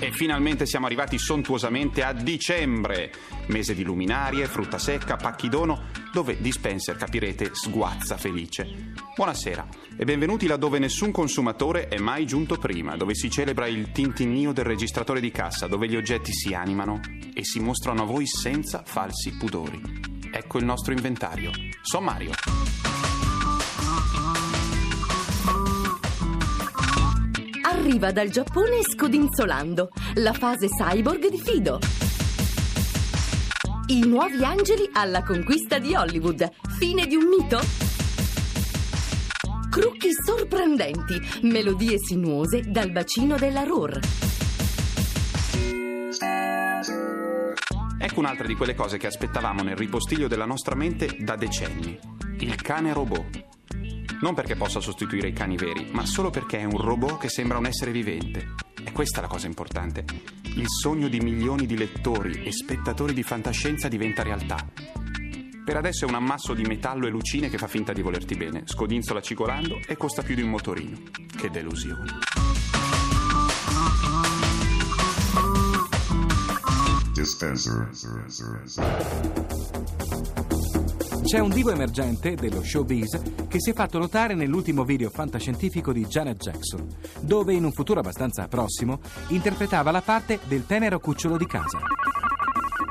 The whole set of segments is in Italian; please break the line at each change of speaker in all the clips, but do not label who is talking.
E finalmente siamo arrivati sontuosamente a dicembre, mese di luminarie, frutta secca, pacchi dono, dove Dispenser, capirete, sguazza felice. Buonasera e benvenuti laddove nessun consumatore è mai giunto prima, dove si celebra il tintinnio del registratore di cassa, dove gli oggetti si animano e si mostrano a voi senza falsi pudori. Ecco il nostro inventario. Sommario.
Arriva dal Giappone scodinzolando la fase cyborg di Fido. I nuovi angeli alla conquista di Hollywood. Fine di un mito? Trucchi sorprendenti, melodie sinuose dal bacino della Ruhr.
Ecco un'altra di quelle cose che aspettavamo nel ripostiglio della nostra mente da decenni. Il cane robot. Non perché possa sostituire i cani veri, ma solo perché è un robot che sembra un essere vivente. E questa è la cosa importante. Il sogno di milioni di lettori e spettatori di fantascienza diventa realtà. Per adesso è un ammasso di metallo e lucine che fa finta di volerti bene, scodinzola cicolando e costa più di un motorino. Che delusione.
Dispenser.
C'è un divo emergente dello showbiz che si è fatto notare nell'ultimo video fantascientifico di Janet Jackson, dove in un futuro abbastanza prossimo interpretava la parte del tenero cucciolo di casa.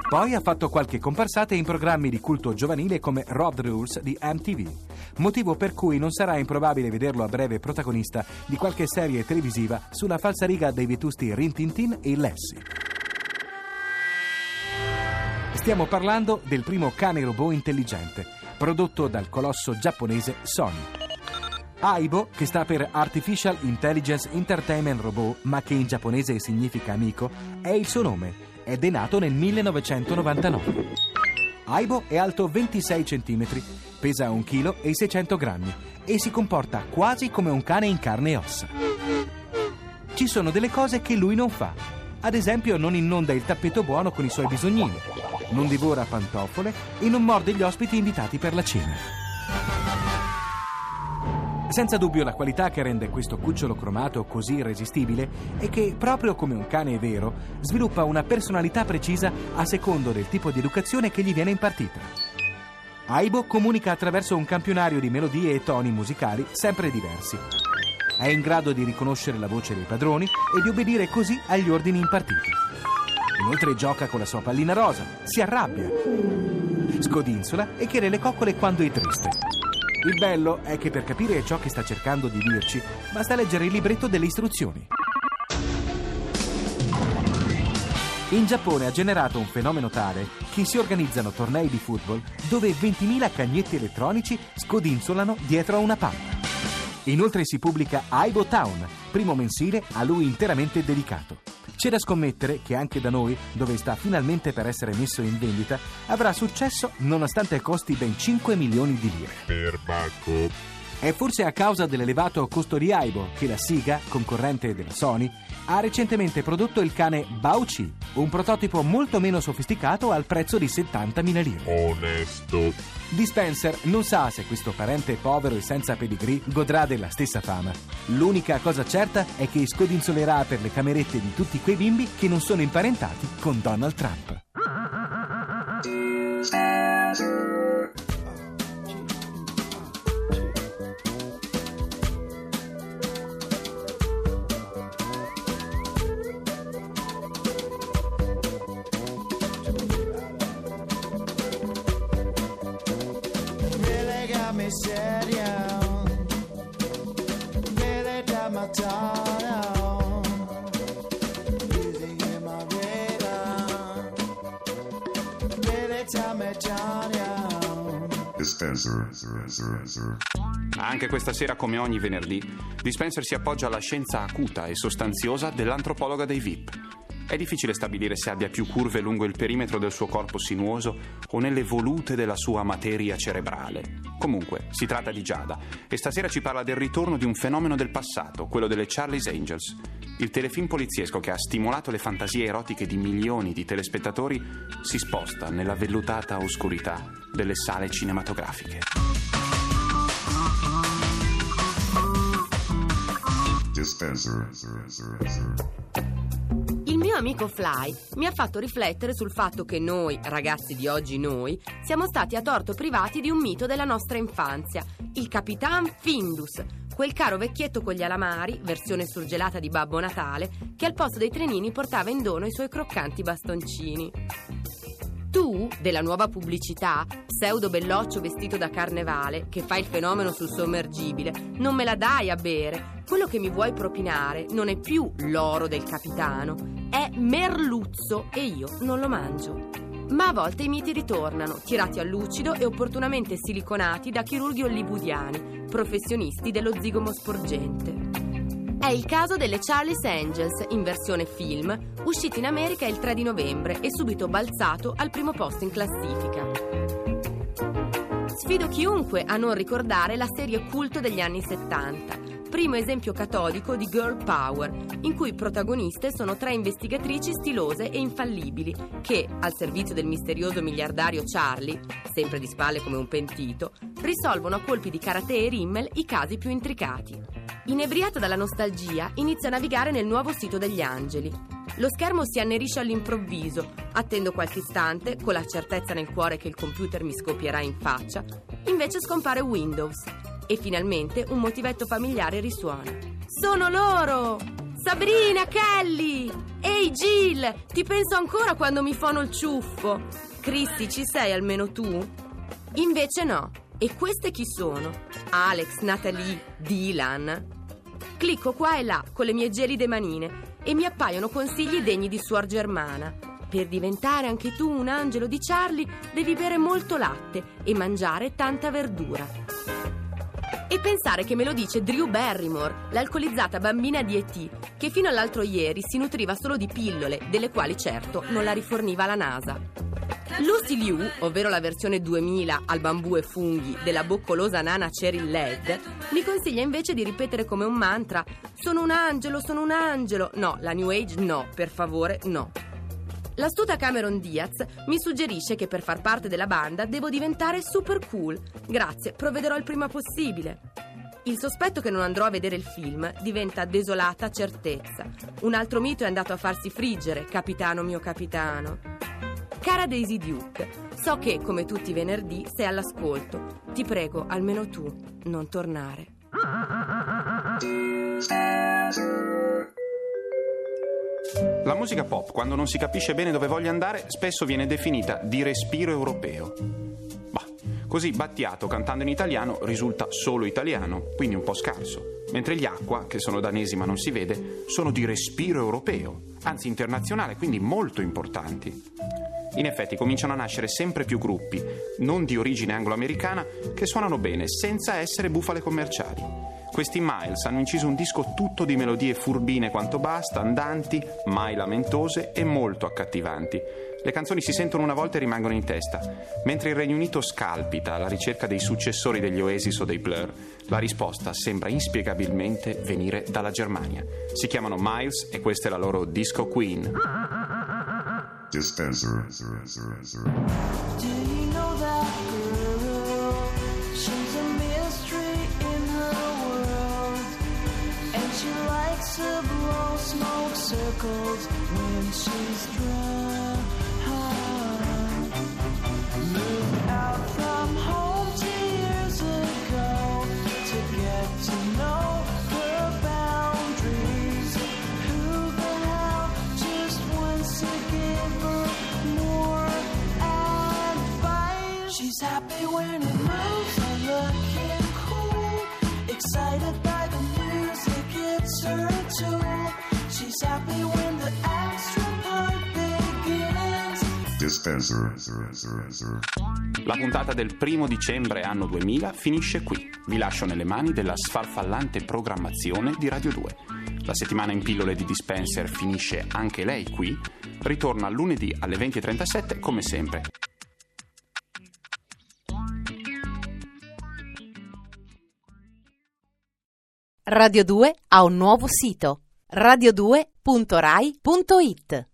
Poi ha fatto qualche comparsata in programmi di culto giovanile come Rob Rules di MTV, motivo per cui non sarà improbabile vederlo a breve protagonista di qualche serie televisiva sulla falsariga dei vetusti Rin Tin Tin e Lassie. Stiamo parlando del primo cane robot intelligente, prodotto dal colosso giapponese Sony. AIBO, che sta per Artificial Intelligence Entertainment Robot, ma che in giapponese significa amico, è il suo nome ed è nato nel 1999. AIBO è alto 26 cm, pesa 1 kg e 600 grammi e si comporta quasi come un cane in carne e ossa. Ci sono delle cose che lui non fa. Ad esempio non inonda il tappeto buono con i suoi bisognini, non divora pantofole e non morde gli ospiti invitati per la cena. Senza dubbio la qualità che rende questo cucciolo cromato così irresistibile è che, proprio come un cane vero, sviluppa una personalità precisa a secondo del tipo di educazione che gli viene impartita. Aibo comunica attraverso un campionario di melodie e toni musicali sempre diversi. È in grado di riconoscere la voce dei padroni e di obbedire così agli ordini impartiti. Inoltre gioca con la sua pallina rosa, si arrabbia, scodinzola e chiede le coccole quando è triste. Il bello è che per capire ciò che sta cercando di dirci, basta leggere il libretto delle istruzioni. In Giappone ha generato un fenomeno tale che si organizzano tornei di football dove 20.000 cagnetti elettronici scodinzolano dietro a una palla. Inoltre si pubblica Aibo Town, primo mensile a lui interamente dedicato. C'è da scommettere che anche da noi, dove sta finalmente per essere messo in vendita, avrà successo nonostante costi ben 5 milioni di lire.
Perbacco.
È forse a causa dell'elevato costo di Aibo che la Siga, concorrente della Sony, ha recentemente prodotto il cane Bauchi, un prototipo molto meno sofisticato al prezzo di 70.000 lire.
Onesto.
Dispenser non sa se questo parente povero e senza pedigree godrà della stessa fama. L'unica cosa certa è che scodinzolerà per le camerette di tutti quei bimbi che non sono imparentati con Donald Trump.
Dispenser.
Anche questa sera, come ogni venerdì, Dispenser si appoggia alla scienza acuta e sostanziosa dell'antropologa dei VIP. È difficile stabilire se abbia più curve lungo il perimetro del suo corpo sinuoso o nelle volute della sua materia cerebrale. Comunque, si tratta di Giada e stasera ci parla del ritorno di un fenomeno del passato, quello delle Charlie's Angels. Il telefilm poliziesco che ha stimolato le fantasie erotiche di milioni di telespettatori si sposta nella vellutata oscurità delle sale cinematografiche.
Dispenser.
Amico Fly mi ha fatto riflettere sul fatto che noi, ragazzi di oggi noi, siamo stati a torto privati di un mito della nostra infanzia, il Capitan Findus, quel caro vecchietto con gli alamari, versione surgelata di Babbo Natale, che al posto dei trenini portava in dono i suoi croccanti bastoncini. Tu, della nuova pubblicità, pseudo belloccio vestito da carnevale, che fa il fenomeno sul sommergibile, non me la dai a bere. Quello che mi vuoi propinare non è più l'oro del capitano, è merluzzo e io non lo mangio. Ma a volte i miti ritornano, tirati a lucido e opportunamente siliconati da chirurghi hollywoodiani, professionisti dello zigomo sporgente. È il caso delle Charlie's Angels in versione film, uscito in America il 3 di novembre e subito balzato al primo posto in classifica. Sfido chiunque a non ricordare la serie culto degli anni 70, primo esempio catodico di girl power, in cui protagoniste sono tre investigatrici stilose e infallibili che, al servizio del misterioso miliardario Charlie, sempre di spalle come un pentito, risolvono a colpi di karate e rimmel i casi più intricati. Inebriata dalla nostalgia, inizia a navigare nel nuovo sito degli angeli. Lo schermo si annerisce all'improvviso, attendo qualche istante, con la certezza nel cuore che il computer mi scoppierà in faccia, invece scompare Windows e finalmente un motivetto familiare risuona. Sono loro! Sabrina, Kelly! Ehi Jill, ti penso ancora quando mi fono il ciuffo? Cristi, ci sei almeno tu? Invece no. E queste chi sono? Alex, Natalie, Dylan? Clicco qua e là con le mie gelide manine e mi appaiono consigli degni di suor Germana. Per diventare anche tu un angelo di Charlie devi bere molto latte e mangiare tanta verdura. Pensare che me lo dice Drew Barrymore, l'alcolizzata bambina di E.T., che fino all'altro ieri si nutriva solo di pillole, delle quali certo non la riforniva la NASA. Lucy Liu, ovvero la versione 2000 al bambù e funghi della boccolosa nana Cheryl Led, mi consiglia invece di ripetere come un mantra Sono un angelo, sono un angelo. No, la New Age no, per favore no. L'astuta Cameron Diaz mi suggerisce che per far parte della banda devo diventare super cool. Grazie, provvederò il prima possibile. Il sospetto che non andrò a vedere il film diventa desolata certezza. Un altro mito è andato a farsi friggere, capitano mio capitano. Cara Daisy Duke, so che, come tutti i venerdì, sei all'ascolto. Ti prego, almeno tu, non tornare.
La musica pop, quando non si capisce bene dove voglia andare, spesso viene definita di respiro europeo. Bah, così Battiato cantando in italiano risulta solo italiano, quindi un po' scarso. Mentre gli Acqua, che sono danesi ma non si vede, sono di respiro europeo, anzi internazionale, quindi molto importanti. In effetti cominciano a nascere sempre più gruppi, non di origine anglo-americana, che suonano bene senza essere bufale commerciali. Questi Miles hanno inciso un disco tutto di melodie furbine quanto basta, andanti, mai lamentose e molto accattivanti. Le canzoni si sentono una volta e rimangono in testa. Mentre il Regno Unito scalpita alla ricerca dei successori degli Oasis o dei Blur, la risposta sembra inspiegabilmente venire dalla Germania. Si chiamano Miles e questa è la loro disco queen.
Dispenser.
Do you know that girl? Circles when she's drunk.
Dispenser.
La puntata del primo dicembre anno 2000 finisce qui. Vi lascio nelle mani della sfarfallante programmazione di Radio 2. La settimana in pillole di Dispenser finisce anche lei qui. Ritorna lunedì alle 20.37 come sempre.
Radio 2 ha un nuovo sito radio2.rai.it